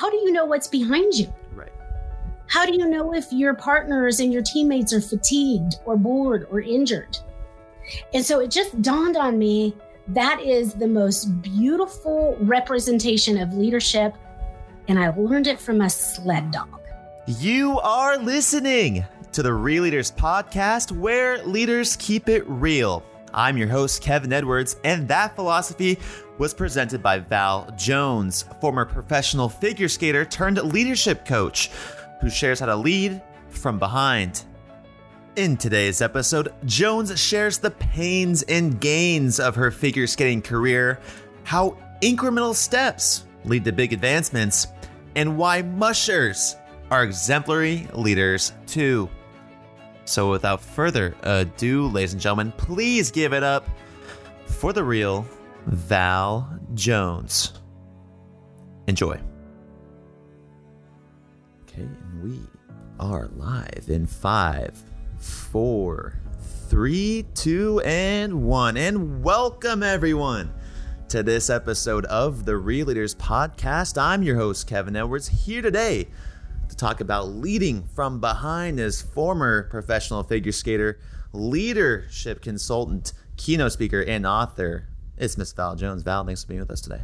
how do you know what's behind you? Right. How do you know if your partners and your teammates are fatigued or bored or injured? And so it just dawned on me that is the most beautiful representation of leadership. And I learned it from a sled dog. You are listening to the Real Leaders Podcast, where leaders keep it real. I'm your host, Kevin Edwards, and that philosophy was presented by Val Jones, former professional figure skater turned leadership coach, who shares how to lead from behind. In today's episode, Jones shares the pains and gains of her figure skating career, how incremental steps lead to big advancements, and why mushers are exemplary leaders too. So, without further ado, ladies and gentlemen, please give it up for the real Val Jones. Enjoy. Okay, and we are live in five, four, three, two, and one. And welcome, everyone, to this episode of the Real Leaders Podcast. I'm your host, Kevin Edwards, here today to talk about leading from behind as former professional figure skater, leadership consultant, keynote speaker, and author. It's Miss Val Jones. Val, thanks for being with us today.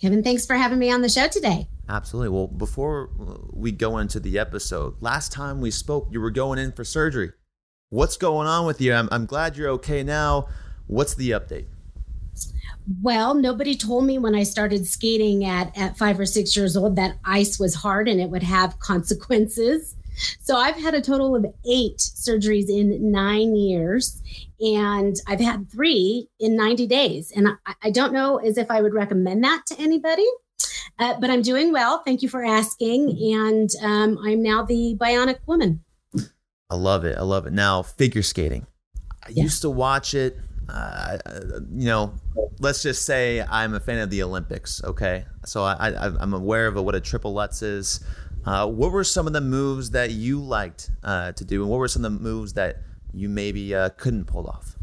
Kevin, thanks for having me on the show today. Absolutely. Well, before uh, we go into the episode, last time we spoke, you were going in for surgery. What's going on with you? I'm, I'm glad you're okay now. What's the update? Well, nobody told me when I started skating at, at five or six years old that ice was hard and it would have consequences. So I've had a total of eight surgeries in nine years, and I've had three in 90 days. And I, I don't know as if I would recommend that to anybody. Uh, but I'm doing well. Thank you for asking. And um, I'm now the bionic woman. I love it. I love it. Now, figure skating. I yeah. used to watch it. Uh, you know, let's just say I'm a fan of the Olympics. Okay, so I, I am aware of what a triple Lutz is. Uh, what were some of the moves that you liked uh, to do, and what were some of the moves that you maybe uh, couldn't pull off?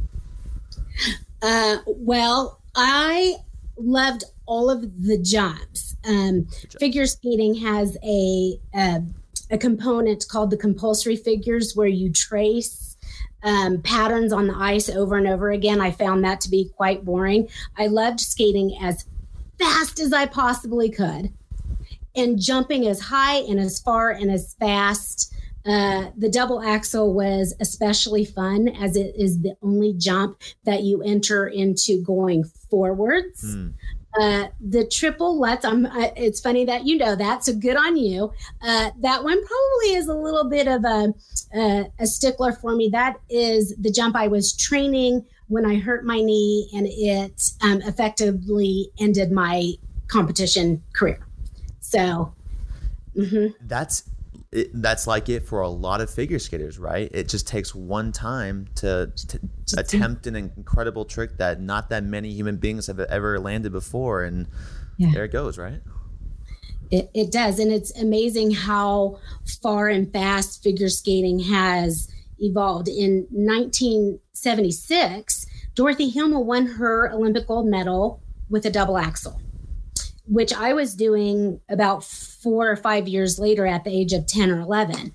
Uh, well, I loved all of the jumps. Um, figure skating has a, a a component called the compulsory figures, where you trace um, patterns on the ice over and over again. I found that to be quite boring. I loved skating as fast as I possibly could and jumping as high and as far and as fast. Uh, the double axel was especially fun as it is the only jump that you enter into going forwards. Mm. Uh, the triple Lutz, I'm, uh, it's funny that you know that, so good on you. Uh, that one probably is a little bit of a, uh, a stickler for me. That is the jump I was training when I hurt my knee, and it um, effectively ended my competition career. So mm-hmm. that's it, that's like it for a lot of figure skaters, right? It just takes one time to, to attempt an incredible trick that not that many human beings have ever landed before, and yeah. there it goes, right? It, it does, and it's amazing how far and fast figure skating has evolved. In 1976, Dorothy Hamill won her Olympic gold medal with a double axel which I was doing about four or five years later at the age of 10 or 11.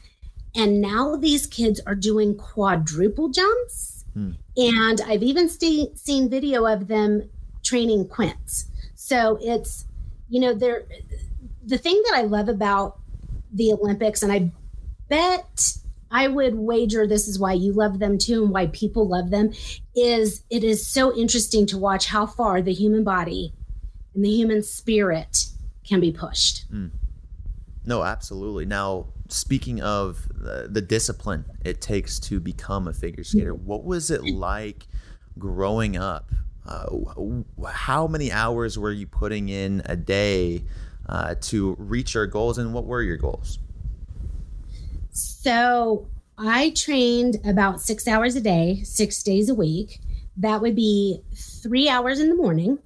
And now these kids are doing quadruple jumps. Hmm. And I've even st- seen video of them training quints. So it's, you know, they're, the thing that I love about the Olympics, and I bet I would wager this is why you love them too and why people love them, is it is so interesting to watch how far the human body and the human spirit can be pushed. Mm. No, absolutely. Now, speaking of the, the, discipline it takes to become a figure skater, what was it like growing up? Uh, how many hours were you putting in a day uh, to reach your goals, and what were your goals? So, I trained about six hours a day, six days a week. That would be three hours in the morning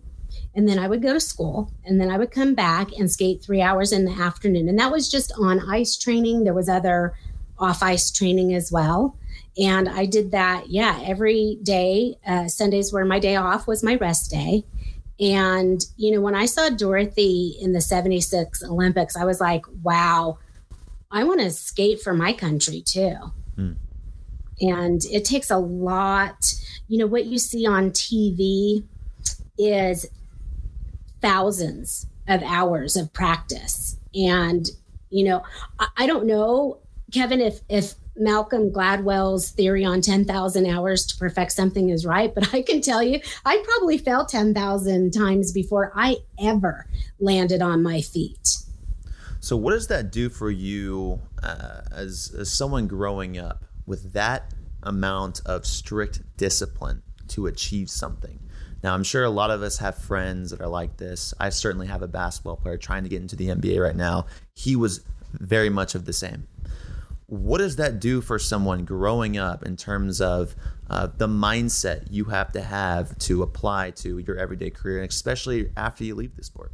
and then I would go to school and then I would come back and skate three hours in the afternoon. And that was just on ice training. There was other off ice training as well. And I did that, yeah, every day. Uh, Sundays were my day off, was my rest day. And, you know, when I saw Dorothy in the 76 Olympics, I was like, wow, I want to skate for my country too. Mm. And it takes a lot, you know, what you see on TV is thousands of hours of practice. And, you know, I, I don't know, Kevin, if, if Malcolm Gladwell's theory on 10,000 hours to perfect something is right, but I can tell you, I probably fell 10,000 times before I ever landed on my feet. So, what does that do for you uh, as, as someone growing up with that amount of strict discipline to achieve something? Now, I'm sure a lot of us have friends that are like this. I certainly have a basketball player trying to get into the NBA right now. He was very much of the same what does that do for someone growing up in terms of uh, the mindset you have to have to apply to your everyday career, and especially after you leave the sport?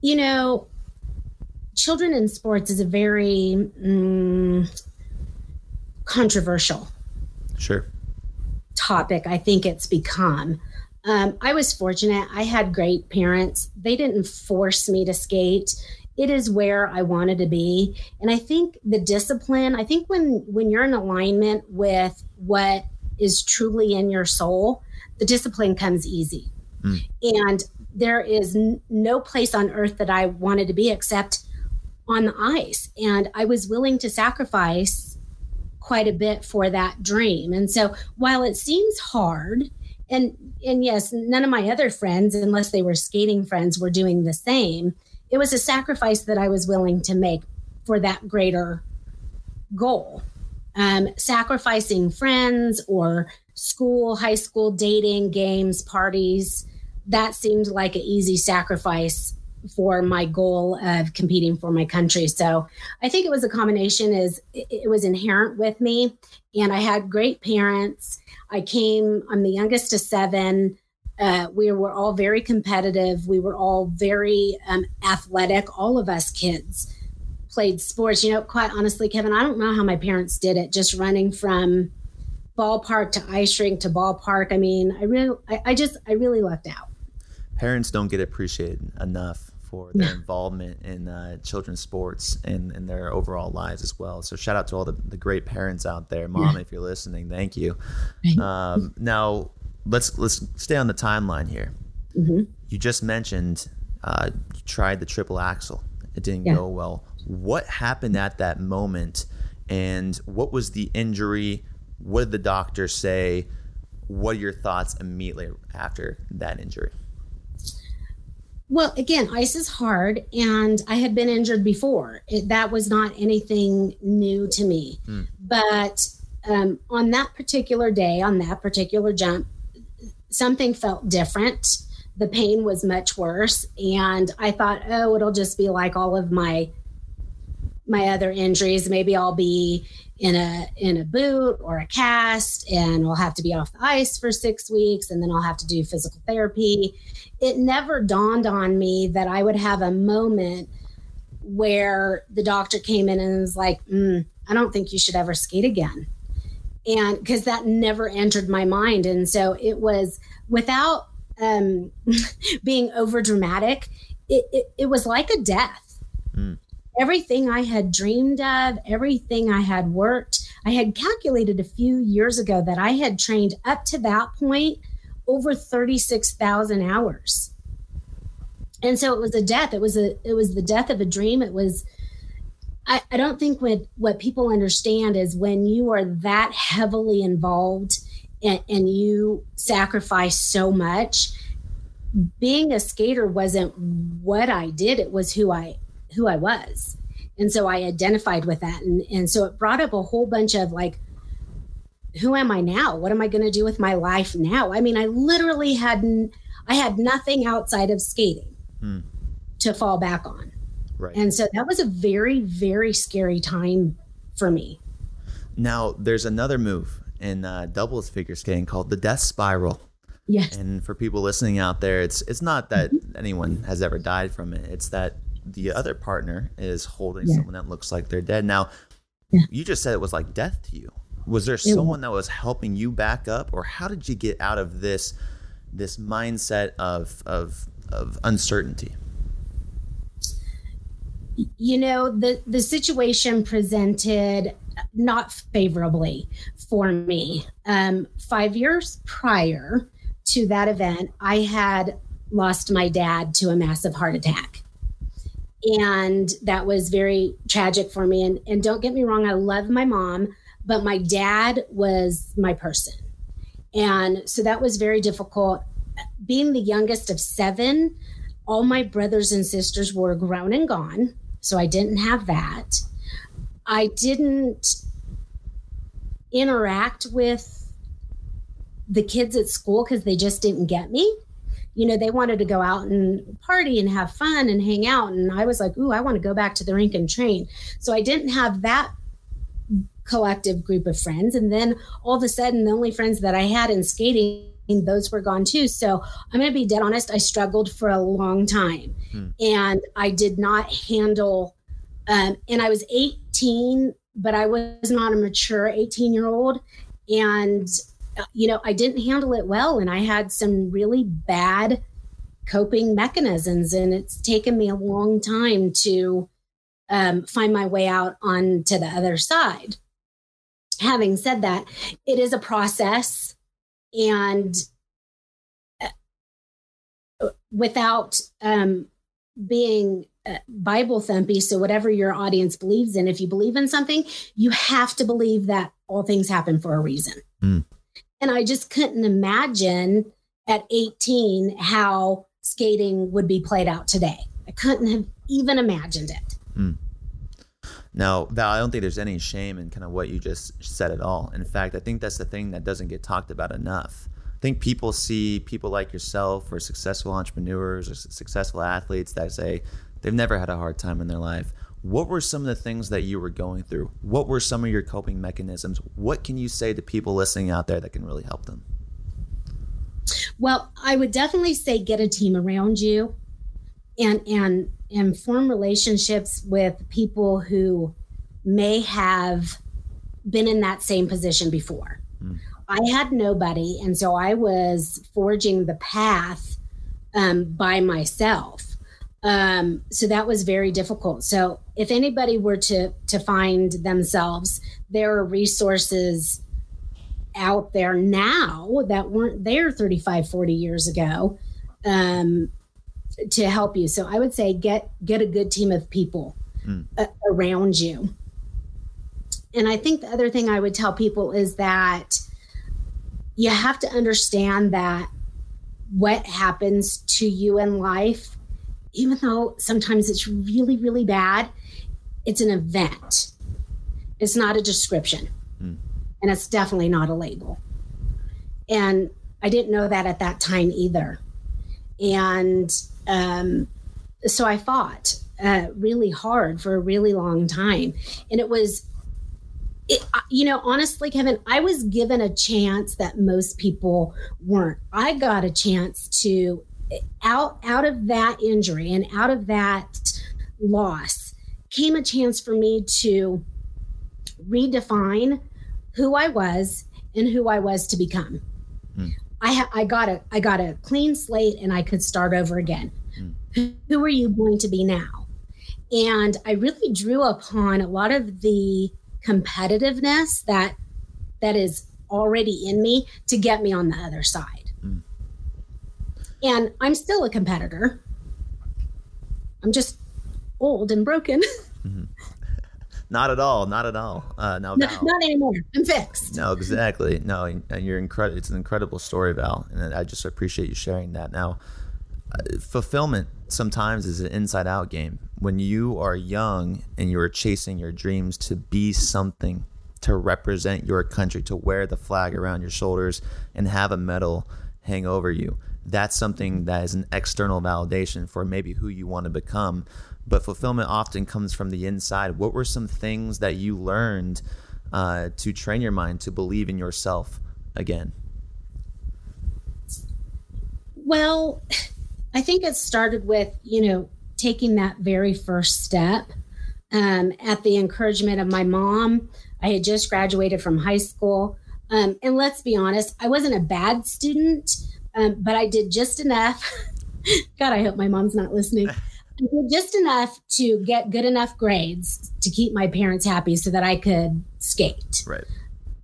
You know, children in sports is a very mm, controversial sure topic. I think it's become. Um, I was fortunate. I had great parents. They didn't force me to skate it is where I wanted to be. And I think the discipline, I think when when you're in alignment with what is truly in your soul, the discipline comes easy. Mm. And there is n- no place on earth that I wanted to be except on the ice. And I was willing to sacrifice quite a bit for that dream. And so while it seems hard, and and yes, none of my other friends, unless they were skating friends, were doing the same it was a sacrifice that I was willing to make for that greater goal. Um, sacrificing friends or school, high school dating, games, parties, that seemed like an easy sacrifice for my goal of competing for my country. So I think it was a combination is it, was inherent with me and I had great parents. I came, I'm the youngest of seven. Uh, we were all very competitive. We were all very um, athletic. All of us kids played sports. You know, quite honestly, Kevin, I don't know how my parents did it. Just running from ballpark to ice rink to ballpark. I mean, I really, I, I just, I really lucked out. Parents don't get appreciated enough for their involvement in uh, children's sports and, and their overall lives as well. So shout out to all the, the great parents out there, mom, yeah. if you're listening, thank you. Um, now let's let's stay on the timeline here. Mm-hmm. You just mentioned uh, you tried the triple axel. It didn't yeah. go well. What happened at that moment, and what was the injury? What did the doctor say? What are your thoughts immediately after that injury? Well, again, ice is hard, and I had been injured before. It, that was not anything new to me. Mm. But um, on that particular day, on that particular jump, something felt different. The pain was much worse. And I thought, oh, it'll just be like all of my my other injuries. Maybe I'll be in a in a boot or a cast and I'll have to be off the ice for 6 weeks and then I'll have to do physical therapy. It never dawned on me that I would have a moment where the doctor came in and was like, mm, I don't think you should ever skate again and because that never entered my mind and so it was without um, being over dramatic it, it, it, was like a death mm. Everything i had dreamed of everything i had worked i had calculated a few years ago that i had trained up to that point over 36000 hours. And so it was a death. It was a it was the death of a dream. It was I, I don't think what what people understand is when you are that heavily involved and, and you sacrifice so much being a skater wasn't what I did. It was who I who I was and so I identified with that and and so it brought up a whole bunch of like who am I now what am I going to do with my life now I mean I literally hadn't I had nothing outside of skating hmm. to fall back on Right. And so that was a very, very scary time for me. Now, there's another move in uh, doubles figure skating called the death spiral. Yes. And for people listening out there, it's it's not that mm-hmm. anyone has ever died from it. It's that the other partner is holding yeah. someone that looks like they're dead. Now, yeah. you just said it was like death to you. Was there it someone was. that was helping you back up, or how did you get out of this this mindset of of of uncertainty? You know, the the situation presented not favorably for me. Um, five years prior to that event, I had lost my dad to a massive heart attack. And that was very tragic for me. And, and don't get me wrong, I love my mom, but my dad was my person. And so that was very difficult. Being the youngest of seven, all my brothers and sisters were grown and gone. So I didn't have that. I didn't interact with the kids at school because they just didn't get me. You know, they wanted to go out and party and have fun and hang out. And I was like, ooh, I want to go back to the rink and train. So I didn't have that collective group of friends. And then all of a sudden, the only friends that I had in skating, those were gone too. So I'm going to be dead honest. I struggled for a long time hmm. and I did not handle, um, and I was 18 but I was not a mature 18 year old. And, you know, I didn't handle it well. And I had some really bad coping mechanisms. And it's taken me a long time to um, find my way out onto the other side. Having said that, it is a process. And uh, without um, being Bible thumpy. So, whatever your audience believes in, if you believe in something, you have to believe that all things happen for a reason. Mm. And I just couldn't imagine at 18 how skating would be played out today. I couldn't have even imagined it. Mm. Now, Val, I don't think there's any shame in kind of what you just said at all. In fact, I think that's the thing that doesn't get talked about enough. I think people see people like yourself or successful entrepreneurs or successful athletes that say, They've never had a hard time in their life. What were some of the things that you were going through? What were some of your coping mechanisms? What can you say to people listening out there that can really help them? Well, I would definitely say get a team around you and and and form relationships with people who may have been in that same position before. Mm. I had nobody, and so I was forging the path um, by myself. Um, so that was very difficult. So if anybody were to to find themselves, there are resources out there now that weren't there 35, 40 years ago um, to help you. So I would say get get a good team of people mm. uh, around you. And I think the other thing I would tell people is that you have to understand that what happens to you in life even though sometimes it's really, really bad, it's an event. It's not a description. Mm. And it's definitely not a label. And I didn't know that at that time either. And um, so I fought uh, really hard for a really long time. And it was, it, you know, honestly, Kevin, I was given a chance that most people weren't. I got a chance to out out of that injury and out of that loss came a chance for me to redefine who I was and who I was to become. Mm. I ha- I got a I got a clean slate and I could start over again. Mm. Who are you going to be now? And I really drew upon a lot of the competitiveness that that is already in me to get me on the other side. And I'm still a competitor. I'm just old and broken. Mm-hmm. Not at all. Not at all. Uh, no, no, not anymore. I'm fixed. No, exactly. No, and you're incredible. It's an incredible story, Val, and I just appreciate you sharing that. Now, uh, fulfillment sometimes is an inside-out game. When you are young and you are chasing your dreams to be something, to represent your country, to wear the flag around your shoulders, and have a medal hang over you that's something that is an external validation for maybe who you want to become. But fulfillment often comes from the inside. What were some things that you learned uh, to train your mind to believe in yourself again? Well, I think it started with, you know, taking that very first step um, at the encouragement of my mom. I had just graduated from high school. Um, and let's be honest, I wasn't a bad student Um, but I did just enough. God, I hope my mom's not listening. I did just enough to get good enough grades to keep my parents happy so that I could skate. Right.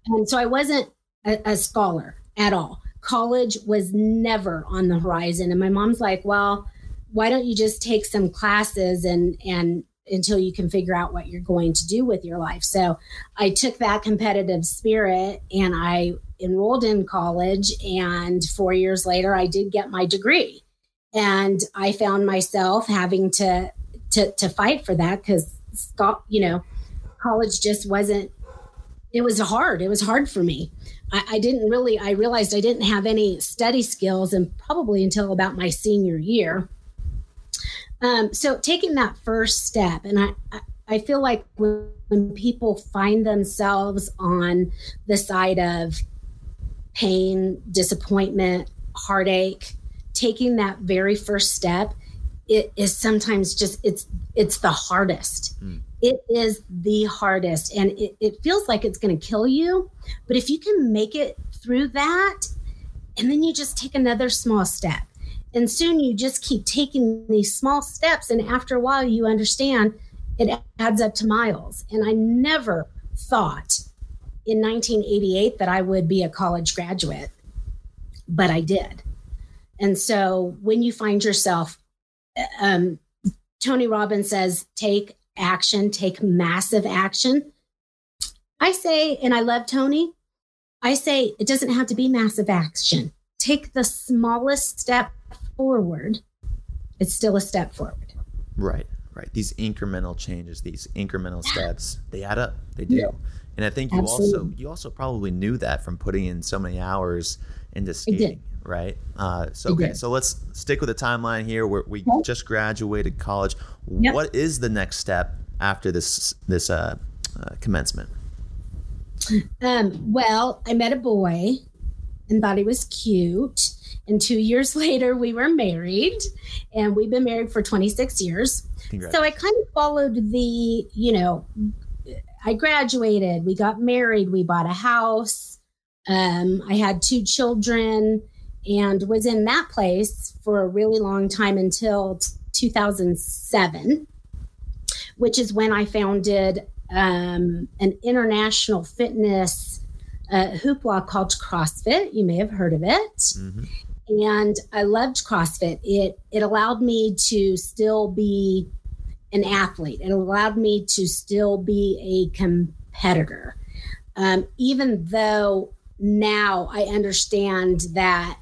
And so I wasn't a, a scholar at all. College was never on the horizon. And my mom's like, well, why don't you just take some classes and and until you can figure out what you're going to do with your life. So I took that competitive spirit and I enrolled in college. And four years later, I did get my degree. And I found myself having to to, to fight for that because you know college just wasn't it was hard it was hard for me I, I didn't really i realized i didn't have any study skills and probably until about my senior year um, so taking that first step, and I, I feel like when, when people find themselves on the side of pain, disappointment, heartache, taking that very first step, it is sometimes just it's it's the hardest. Mm. It is the hardest, and it, it feels like it's going to kill you. But if you can make it through that, and then you just take another small step and soon you just keep taking these small steps. And after a while, you understand it adds up to miles. And I never thought in 1988 that I would be a college graduate, but I did. And so when you find yourself, um, Tony Robbins says, take action, take massive action. I say, and I love Tony, I say it doesn't have to be massive action. Take the smallest step forward, it's still a step forward. Right, right. These incremental changes, these incremental steps, they add up. They do. Yeah. And I think you Absolutely. also you also probably knew that from putting in so many hours into skating, right? Uh, so okay, so let's stick with the timeline here. Where we okay. just graduated college. Yep. What is the next step after this this uh, uh, commencement? Um, well, I met a boy and thought he was cute and two years later, we were married, and we've been married for 26 years. So I kind of followed the, you know, I graduated, we got married, we bought a house. Um, I had two children and was in that place for a really long time until t- 2007, which is when I founded um, an international fitness uh, hoopla called CrossFit. You may have heard of it. Mm-hmm and I loved CrossFit. It it allowed me to still be an athlete. It allowed me to still be a competitor, um, even though now I understand that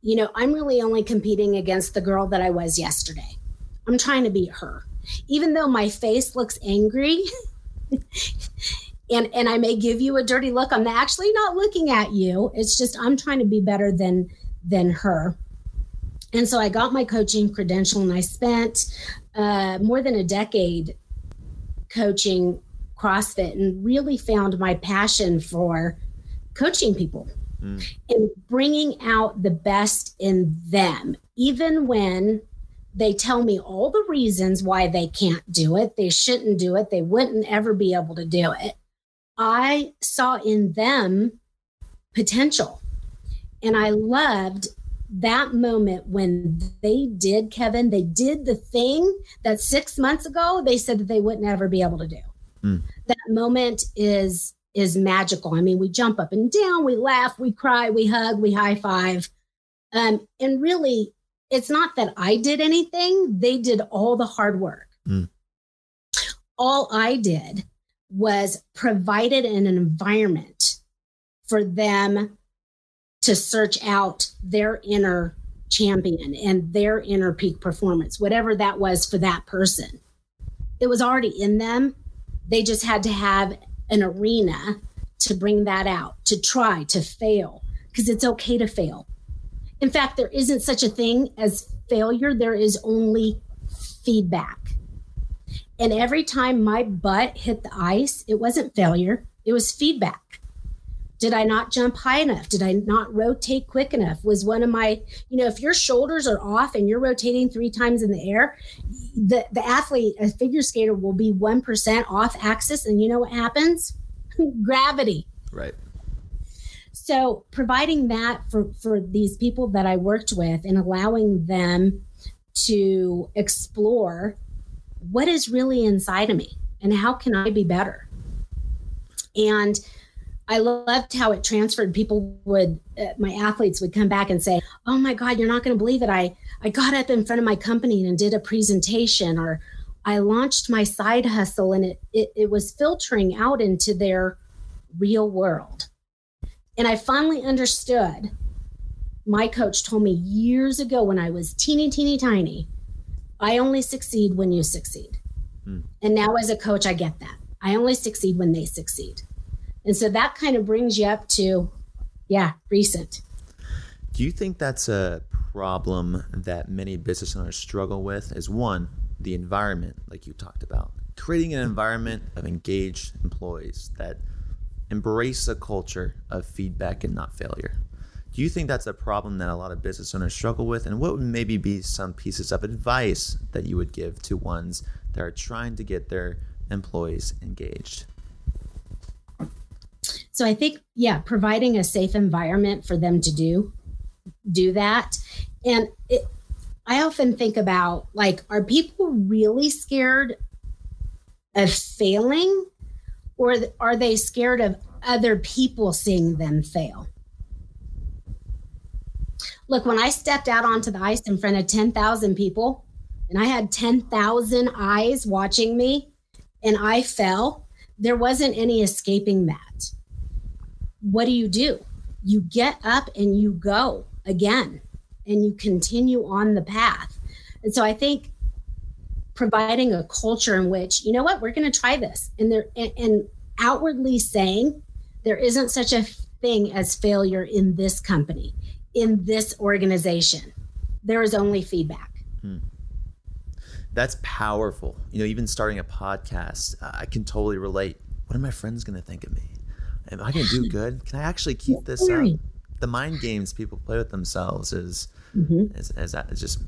you know I'm really only competing against the girl that I was yesterday. I'm trying to beat her, even though my face looks angry. and and I may give you a dirty look. I'm actually not looking at you. It's just I'm trying to be better than than her. And so I got my coaching credential and I spent uh, more than a decade coaching CrossFit and really found my passion for coaching people mm. and bringing out the best in them, even when they tell me all the reasons why they can't do it, they shouldn't do it, they wouldn't ever be able to do it. I saw in them potential. And I loved that moment when they did, Kevin, they did the thing that six months ago they said that they wouldn't ever be able to do. Mm. That moment is is magical. I mean, we jump up and down, we laugh, we cry, we hug, we high five. Um, and really, it's not that I did anything, they did all the hard work. Mm. All I did was provided an environment for them to search out their inner champion and their inner peak performance, whatever that was for that person. It was already in them. They just had to have an arena to bring that out, to try, to fail, because it's okay to fail. In fact, there isn't such a thing as failure, there is only feedback. And every time my butt hit the ice, it wasn't failure, it was feedback. Did I not jump high enough? Did I not rotate quick enough? Was one of my, you know, if your shoulders are off and you're rotating three times in the air, the, the athlete, a figure skater, will be 1% off axis. And you know what happens? Gravity. Right. So providing that for, for these people that I worked with and allowing them to explore what is really inside of me and how can I be better. And I loved how it transferred. People would, uh, my athletes would come back and say, "Oh my God, you're not going to believe it! I I got up in front of my company and did a presentation, or I launched my side hustle, and it it, it was filtering out into their real world." And I finally understood. My coach told me years ago when I was teeny, teeny, tiny, I only succeed when you succeed. Hmm. And now as a coach, I get that. I only succeed when they succeed. And so that kind of brings you up to, yeah, recent. Do you think that's a problem that many business owners struggle with? Is one, the environment, like you talked about, creating an environment of engaged employees that embrace a culture of feedback and not failure. Do you think that's a problem that a lot of business owners struggle with? And what would maybe be some pieces of advice that you would give to ones that are trying to get their employees engaged? So I think, yeah, providing a safe environment for them to do do that. And it, I often think about like, are people really scared of failing, or are they scared of other people seeing them fail? Look, when I stepped out onto the ice in front of 10,000 people and I had 10,000 eyes watching me and I fell, there wasn't any escaping that what do you do? You get up and you go again and you continue on the path. And so I think providing a culture in which, you know what, we're going to try this and there and, and outwardly saying there isn't such a thing as failure in this company, in this organization. There is only feedback. Hmm. That's powerful. You know, even starting a podcast, I can totally relate. What are my friends going to think of me? Am I going to do good? Can I actually keep this up? The mind games people play with themselves is mm-hmm. is, is, is, just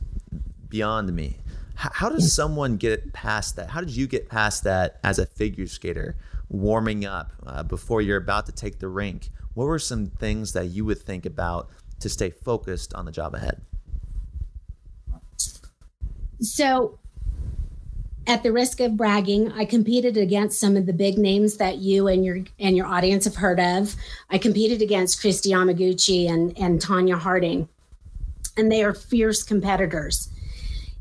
beyond me. How, how does someone get past that? How did you get past that as a figure skater, warming up uh, before you're about to take the rink? What were some things that you would think about to stay focused on the job ahead? So at the risk of bragging, I competed against some of the big names that you and your and your audience have heard of. I competed against Kristi Yamaguchi and, and Tonya Harding, and they are fierce competitors.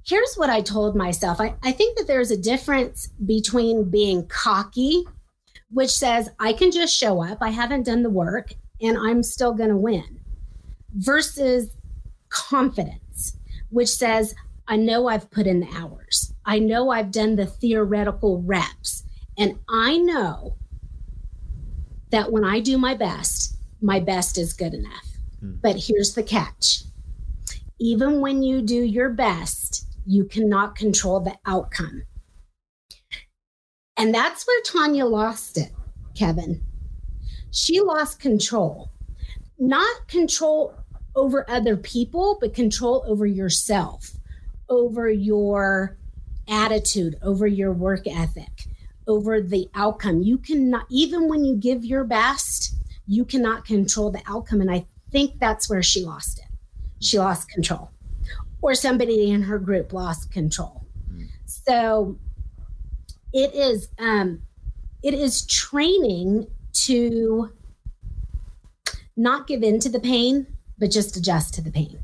Here's what I told myself. I, I think that there's a difference between being cocky, which says I can just show up, I haven't done the work, and I'm still gonna win, versus confidence, which says I know I've put in the hours. I know I've done the theoretical reps. And I know that when I do my best, my best is good enough. Hmm. But here's the catch even when you do your best, you cannot control the outcome. And that's where Tonya lost it, Kevin. She lost control, not control over other people, but control over yourself over your attitude, over your work ethic, over the outcome. You cannot, even when you give your best, you cannot control the outcome. And I think that's where she lost it. She lost control, or somebody in her group lost control. So it is, um, it is training to not give in to the pain, but just adjust to the pain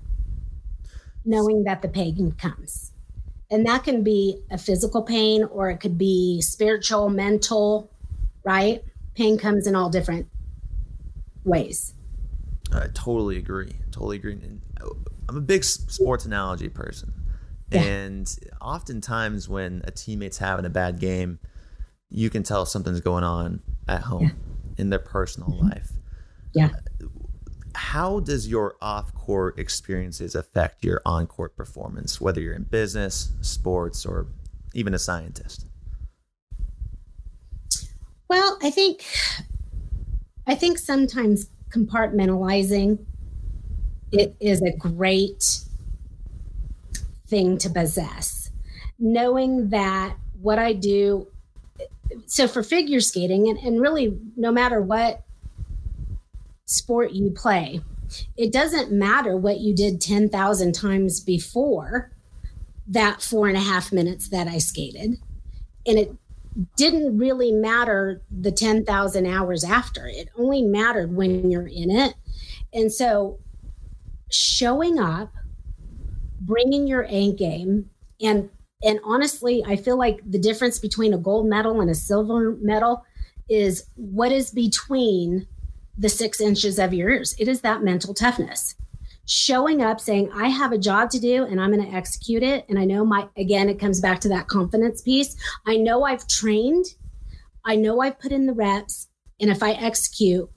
knowing that the pain comes. And that can be a physical pain or it could be spiritual, mental, right? Pain comes in all different ways. I totally agree. Totally agree. I'm a big sports analogy person. Yeah. And oftentimes when a teammate's having a bad game, you can tell something's going on at home yeah. in their personal mm-hmm. life. Yeah how does your off-court experiences affect your on-court performance whether you're in business sports or even a scientist? Well i think i think sometimes compartmentalizing it is a great thing to possess. Knowing that what i do so for figure skating and, and really no matter what sport you play, it doesn't matter what you did 10,000 times before that four and a half minutes that I skated. And it didn't really matter the 10,000 hours after. It only mattered when you're in it. And so showing up, bringing your A game, and and honestly, I feel like the difference between a gold medal and a silver medal is what is between the six inches of your ears. It is that mental toughness. Showing up saying, I have a job to do and I'm going to execute it. And I know my, again, it comes back to that confidence piece. I know I've trained, I know I've put in the reps. And if I execute,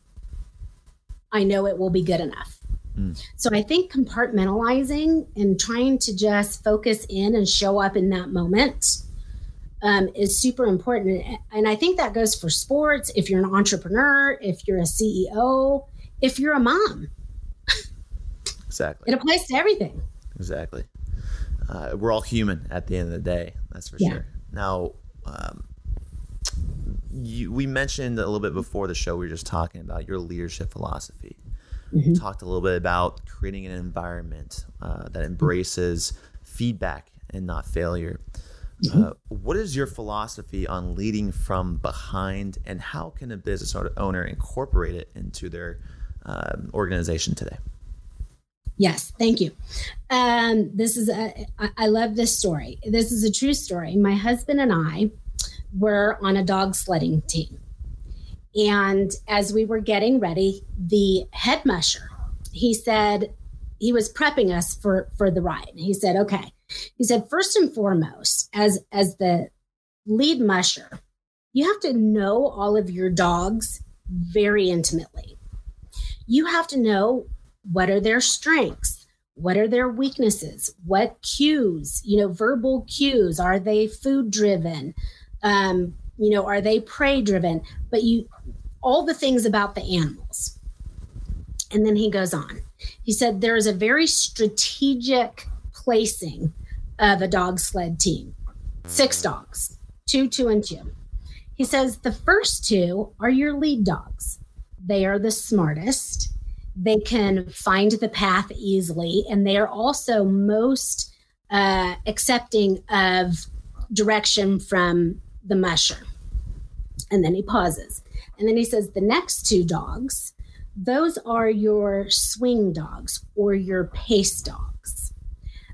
I know it will be good enough. Mm. So I think compartmentalizing and trying to just focus in and show up in that moment um, is super important. And I think that goes for sports, if you're an entrepreneur, if you're a CEO, if you're a mom. Exactly. It applies to everything. Exactly. Uh, we're all human at the end of the day. That's for yeah. sure. Now, um, you, we mentioned a little bit before the show, we were just talking about your leadership philosophy. Mm-hmm. talked a little bit about creating an environment uh, that embraces feedback and not failure. Mm-hmm. Uh, what is your philosophy on leading from behind, and how can a business owner incorporate it into their um, organization today? Yes, thank you. Um, this is a, I, I love this story. This is a true story. My husband and I were on a dog sledding team. And as we were getting ready, the head musher, he said, he was prepping us for for the ride. He said, "Okay." He said, first and foremost, as as the lead musher, you have to know all of your dogs very intimately. You have to know what are their strengths, what are their weaknesses, what cues, you know, verbal cues. Are they food driven? Um, you know, are they prey driven? But you all the things about the animals. And then he goes on. He said there is a very strategic placing of a dog sled team six dogs, two, two, and two. He says the first two are your lead dogs. They are the smartest. They can find the path easily, and they are also most uh, accepting of direction from the musher. And then he pauses. And then he says, the next two dogs, those are your swing dogs or your pace dogs.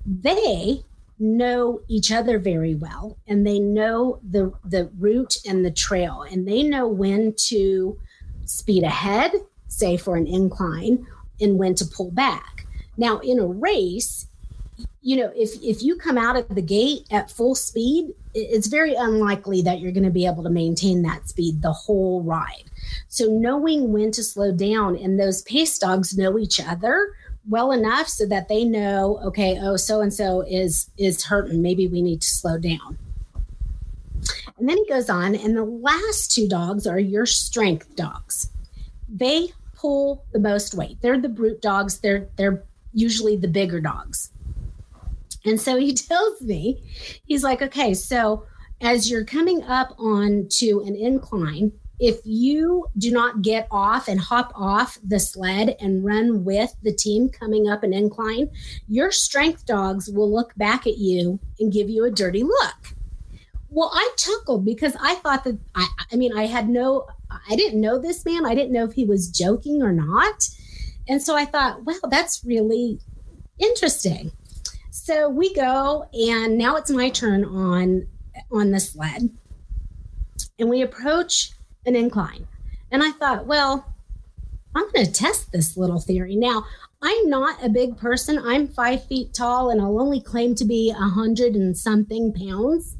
They know each other very well and they know the the route and the trail and they know when to speed ahead say for an incline and when to pull back. Now in a race you know if if you come out of the gate at full speed it's very unlikely that you're going to be able to maintain that speed the whole ride. So knowing when to slow down and those pace dogs know each other well enough so that they know okay oh so and so is is hurting. Maybe we need to slow down. And then he goes on and the last two dogs are your strength dogs. They pull the most weight. They're the brute dogs. They're they're usually the bigger dogs. And so he tells me he's like okay so as you're coming up on to an incline if you do not get off and hop off the sled and run with the team coming up an incline, your strength dogs will look back at you and give you a dirty look. Well, I chuckled because I thought that I, I mean, I had no, I didn't know this man. I didn't know if he was joking or not. And so I thought, well, that's really interesting. So we go, and now it's my turn on on the sled, and we approach an incline. And I thought, well, I'm going to test this little theory. Now, I'm not a big person. I'm five feet tall and I'll only claim to be a hundred and something pounds,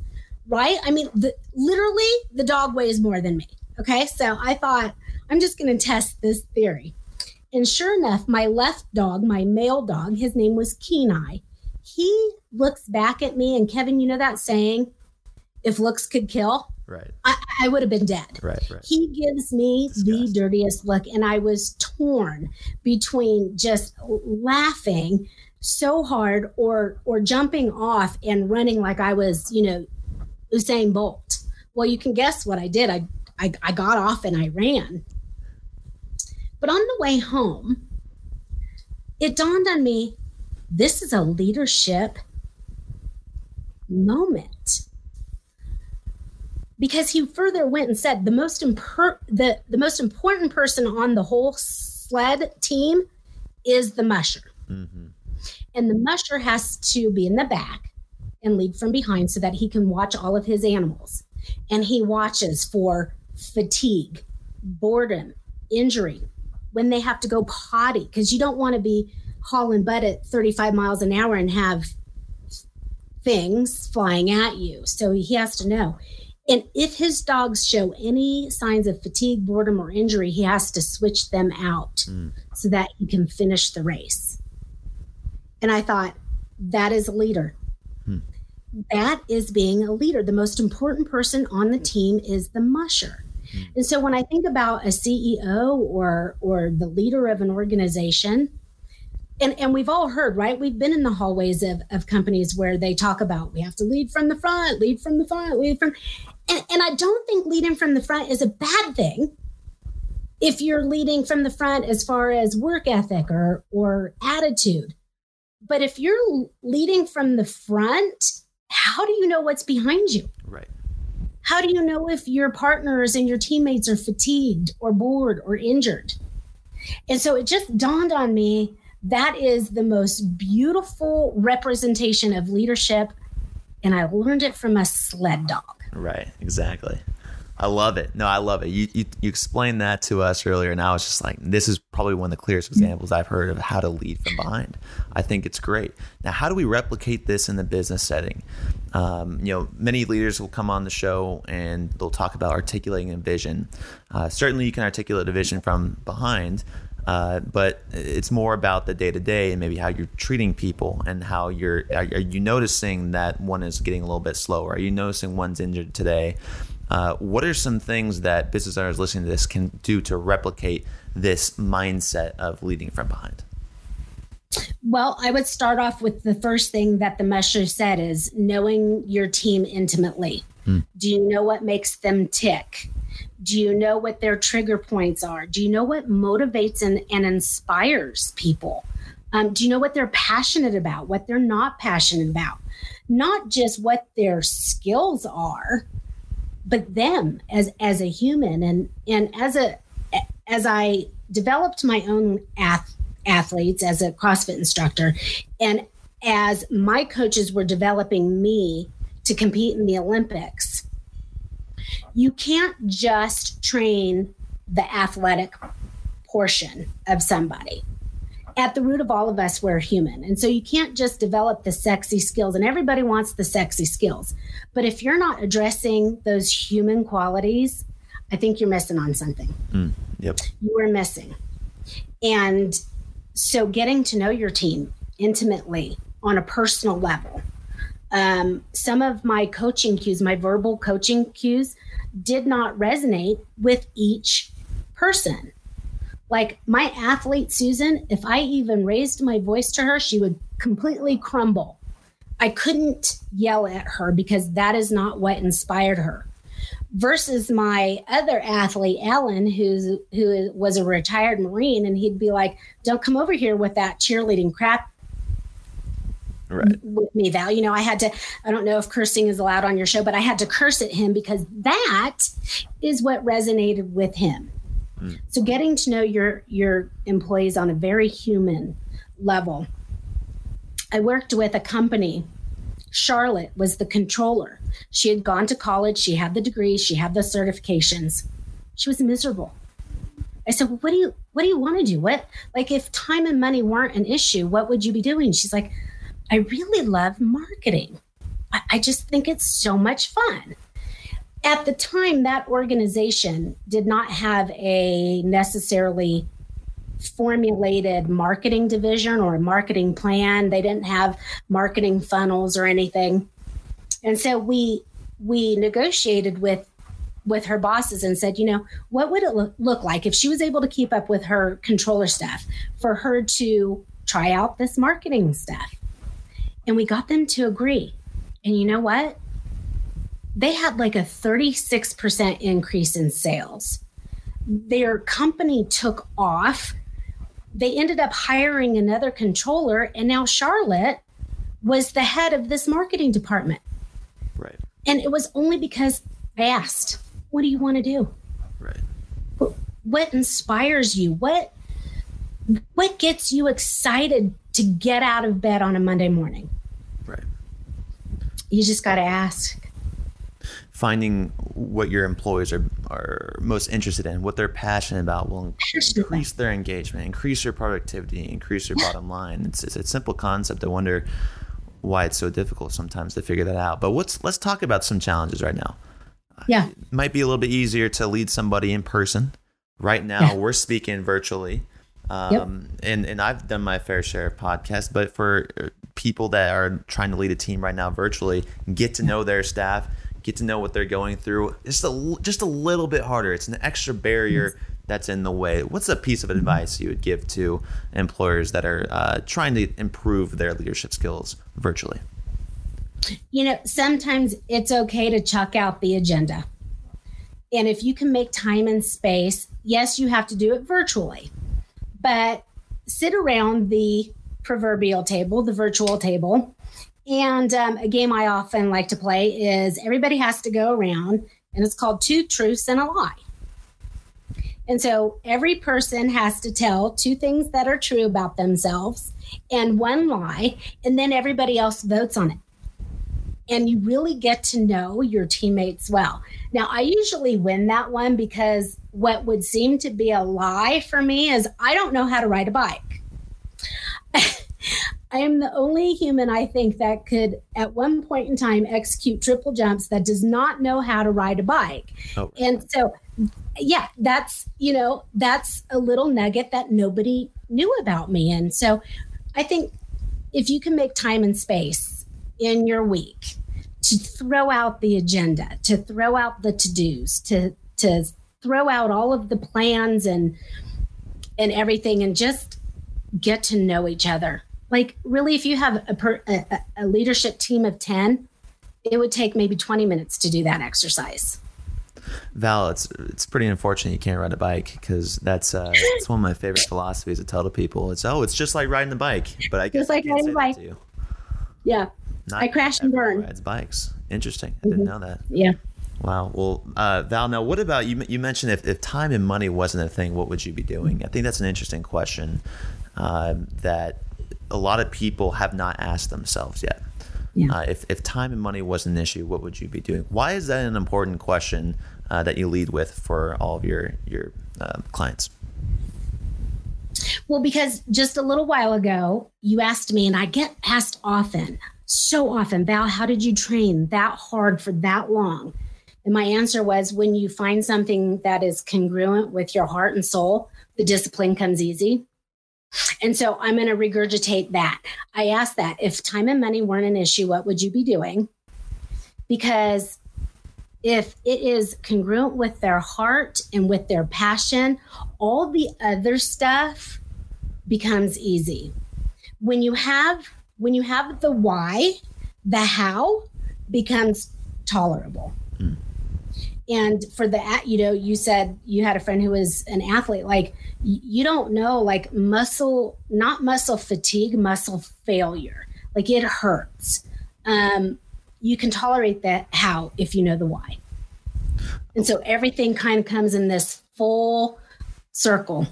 right? I mean, the, literally, the dog weighs more than me. Okay. So I thought, I'm just going to test this theory. And sure enough, my left dog, my male dog, his name was Kenai. He looks back at me, and Kevin, you know that saying, if looks could kill? Right. I, I would have been dead. Right, right. He gives me Disgusting. the dirtiest look. And I was torn between just laughing so hard or or jumping off and running like I was, you know, Usain Bolt. Well, you can guess what I did. I I, I got off and I ran. But on the way home, it dawned on me this is a leadership moment. Because he further went and said the most imper- the, the most important person on the whole sled team is the musher. Mm-hmm. And the musher has to be in the back and lead from behind so that he can watch all of his animals. And he watches for fatigue, boredom, injury, when they have to go potty, because you don't want to be hauling butt at 35 miles an hour and have things flying at you. So he has to know. And if his dogs show any signs of fatigue, boredom, or injury, he has to switch them out mm. so that he can finish the race. And I thought, that is a leader. Hmm. That is being a leader. The most important person on the team is the musher. Hmm. And so when I think about a CEO or or the leader of an organization, and, and we've all heard, right? We've been in the hallways of, of companies where they talk about we have to lead from the front, lead from the front, lead from. And, and I don't think leading from the front is a bad thing if you're leading from the front as far as work ethic or, or attitude. But if you're leading from the front, how do you know what's behind you? Right. How do you know if your partners and your teammates are fatigued or bored or injured? And so it just dawned on me that is the most beautiful representation of leadership. And I learned it from a sled dog. Right, exactly. I love it. No, I love it. You, you, you explained that to us earlier, and I was just like, this is probably one of the clearest examples I've heard of how to lead from behind. I think it's great. Now, how do we replicate this in the business setting? Um, you know, many leaders will come on the show and they'll talk about articulating a vision. Uh, certainly, you can articulate a vision from behind, uh, but it's more about the day to day and maybe how you're treating people and how you're. Are, are, you noticing that one is getting a little bit slower? Are you noticing one's injured today? Uh, what are some things that business owners listening to this can do to replicate this mindset of leading from behind? Well, I would start off with the first thing that the musher said is knowing your team intimately. Hmm. Do you know what makes them tick? Do you know what their trigger points are? Do you know what motivates and, and inspires people? Um, do you know what they're passionate about, what they're not passionate about? Not just what their skills are, but them as as a human. And and as a as I developed my own ath- athletes as a CrossFit instructor, and as my coaches were developing me to compete in the Olympics, you can't just train the athletic portion of somebody. At the root of all of us, we're human. And so you can't just develop the sexy skills, and everybody wants the sexy skills. But if you're not addressing those human qualities, I think you're missing on something. Mm, yep. You are missing. And so getting to know your team intimately on a personal level. Um, some of my coaching cues, my verbal coaching cues, did not resonate with each person. Like my athlete, Susan, if I even raised my voice to her, she would completely crumble. I couldn't yell at her because that is not what inspired her. Versus my other athlete, Alan, who's who was a retired Marine, and he'd be like, "Don't come over here with that cheerleading crap right. with me, Val. You know, I had to, I don't know if cursing is allowed on your show, but I had to curse at him because that is what resonated with him. Mm. So getting to know your your employees on a very human level. I worked with a company. Charlotte was the controller. She had gone to college, she had the degree, she had the certifications. She was miserable. I said, well, what do you what do you want to do? What like if time and money weren't an issue, what would you be doing? She's like, I really love marketing. I, I just think it's so much fun. At the time, that organization did not have a necessarily formulated marketing division or a marketing plan. They didn't have marketing funnels or anything. And so we we negotiated with with her bosses and said, you know, what would it look, look like if she was able to keep up with her controller staff for her to try out this marketing stuff? And we got them to agree. And you know what? They had like a 36% increase in sales their company took off. They ended up hiring another controller, and now Charlotte was the head of this marketing department. Right. And it was only because I asked, What do you want to do? Right. What, what inspires you? What what gets you excited to get out of bed on a Monday morning? Right. You just got to ask. Finding what your employees are, are most interested in, what they're passionate about, will Passionate. increase their engagement, increase their productivity, increase their bottom line. It's, it's a simple concept. I wonder why it's so difficult sometimes to figure that out. But what's let's talk about some challenges right now. Yeah. It might be a little bit easier to lead somebody in person. Right now, Yeah. we're speaking virtually. Um, and, and I've done my fair share of podcasts, but for people that are trying to lead a team right now virtually, get to know their staff, get to know what they're going through. It's a, just a little bit harder. It's an extra barrier that's in the way. What's a piece of advice you would give to employers that are uh, trying to improve their leadership skills virtually? You know, sometimes it's okay to chuck out the agenda. And if you can make time and space, yes, you have to do it virtually, but sit around the proverbial table, the virtual table. And um, a game I often like to play is everybody has to go around, and it's called Two Truths and a Lie. And so every person has to tell two things that are true about themselves and one lie, and then everybody else votes on it and you really get to know your teammates well. Now, I usually win that one because what would seem to be a lie for me is I don't know how to ride a bike. I am the only human I think that could, at one point in time, execute triple jumps that does not know how to ride a bike. Oh. And so, yeah, that's, you know, that's a little nugget that nobody knew about me. And so I think if you can make time and space in your week to throw out the agenda, to throw out the to-dos, to to throw out all of the plans and and everything and just get to know each other. Like really if you have a, per, a, a leadership team of 10, it would take maybe 20 minutes to do that exercise. Val, it's it's pretty unfortunate you can't ride a bike because that's uh, it's one of my favorite philosophies to tell to people. It's oh, it's just like riding the bike, but I guess Just like I riding a bike. you. Yeah. Not I crash and burn. Rides bikes. Interesting. I didn't know that. Yeah. Wow. Well, uh, Val, now what about you? You mentioned if, if time and money wasn't a thing, what would you be doing? I think that's an interesting question uh, that a lot of people have not asked themselves yet. Yeah. Uh, if, if time and money was an issue, what would you be doing? Why is that an important question uh, that you lead with for all of your your uh, clients? Well, because just a little while ago, you asked me, and I get asked often, so often, Val, how did you train that hard for that long? And my answer was when you find something that is congruent with your heart and soul, the discipline comes easy. And so I'm going to regurgitate that. I asked that if time and money weren't an issue, what would you be doing? Because if it is congruent with their heart and with their passion, all the other stuff becomes easy. When you have when you have the why, the how becomes tolerable. And for the you know, you said you had a friend who was an athlete like you don't know like muscle not muscle fatigue, muscle failure. Like it hurts. Um you can tolerate that how if you know the why. And so everything kind of comes in this full circle.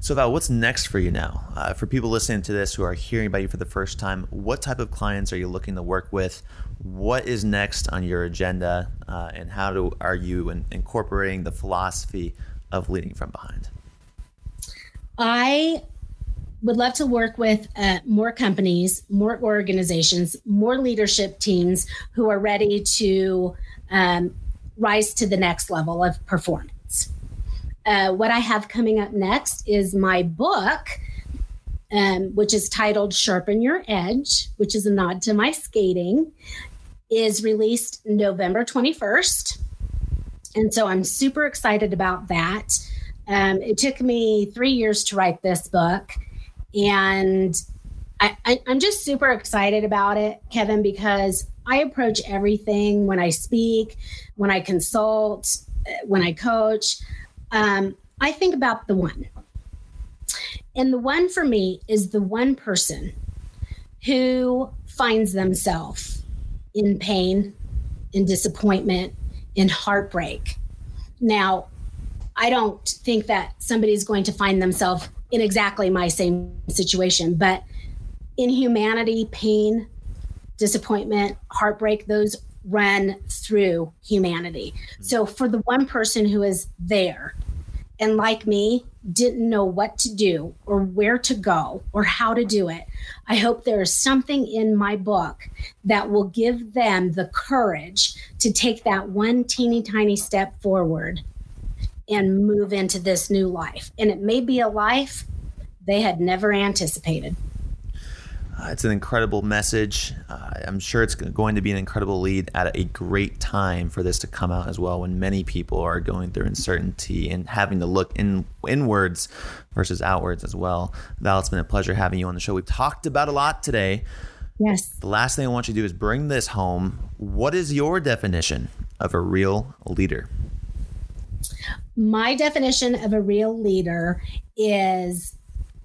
So, Val, what's next for you now? Uh, for people listening to this who are hearing about you for the first time, what type of clients are you looking to work with? What is next on your agenda? Uh, and how do, are you in, incorporating the philosophy of leading from behind? I would love to work with uh, more companies, more organizations, more leadership teams who are ready to um, rise to the next level of performance. Uh, what I have coming up next is my book, um, which is titled Sharpen Your Edge, which is a nod to my skating, is released November 21st. And so I'm super excited about that. Um, it took me three years to write this book. And I, I, I'm just super excited about it, Kevin, because I approach everything when I speak, when I consult, uh, when I coach. Um, I think about the one. And the one for me is the one person who finds themselves in pain, in disappointment, in heartbreak. Now, I don't think that somebody's going to find themselves in exactly my same situation, but in humanity, pain, disappointment, heartbreak, those run through humanity. Mm-hmm. So for the one person who is there and like me didn't know what to do or where to go or how to do it, I hope there is something in my book that will give them the courage to take that one teeny tiny step forward and move into this new life. And it may be a life they had never anticipated. Uh, it's an incredible message. Uh, I'm sure it's going to be an incredible lead at a great time for this to come out as well, when many people are going through uncertainty and having to look in inwards versus outwards as well. Val, it's been a pleasure having you on the show. We've talked about a lot today. Yes. The last thing I want you to do is bring this home. What is your definition of a real leader? My definition of a real leader is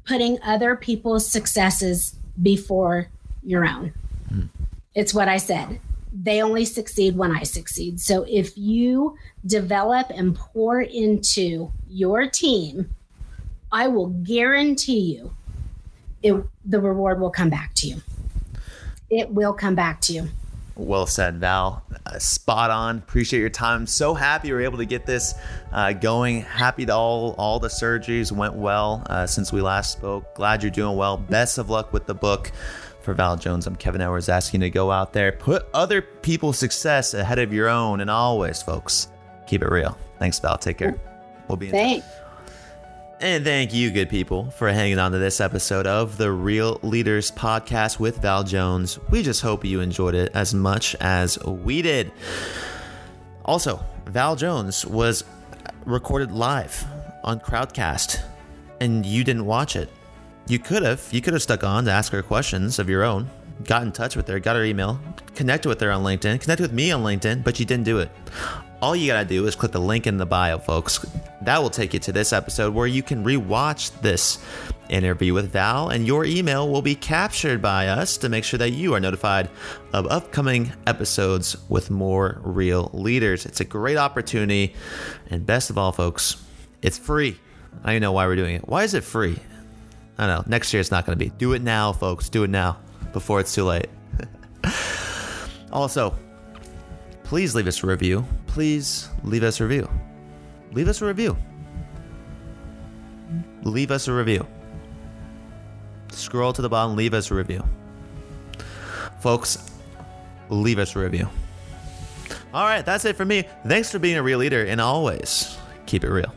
putting other people's successes before your own. Mm. It's what I said. They only succeed when I succeed. So if you develop and pour into your team, I will guarantee you it, the reward will come back to you. It will come back to you. Well said, Val. Uh, spot on. Appreciate your time. So happy you were able to get this uh, going. Happy that all all the surgeries went well uh, since we last spoke. Glad you're doing well. Best of luck with the book. For Val Jones, I'm Kevin Edwards asking to go out there, put other people's success ahead of your own, and always, folks, keep it real. Thanks, Val. Take care. We'll be in Thanks. touch. And thank you, good people, for hanging on to this episode of the Real Leaders Podcast with Val Jones. We just hope you enjoyed it as much as we did. Also, Val Jones was recorded live on Crowdcast, and you didn't watch it. You could have. You could have stuck on to ask her questions of your own, got in touch with her, got her email, connected with her on LinkedIn, connected with me on LinkedIn, but you didn't do it all you gotta do is click the link in the bio, folks. That will take you to this episode where you can rewatch this interview with Val, and your email will be captured by us to make sure that you are notified of upcoming episodes with more real leaders. It's a great opportunity, and best of all, folks, it's free. I know why we're doing it. Why is it free? I don't know. Next year it's not going to be. Do it now, folks. Do it now before it's too late. also, please leave us a review. Please leave us a review. Leave us a review. Leave us a review. Scroll to the bottom, leave us a review. Folks, leave us a review. All right, that's it for me. Thanks for being a real leader, and always keep it real.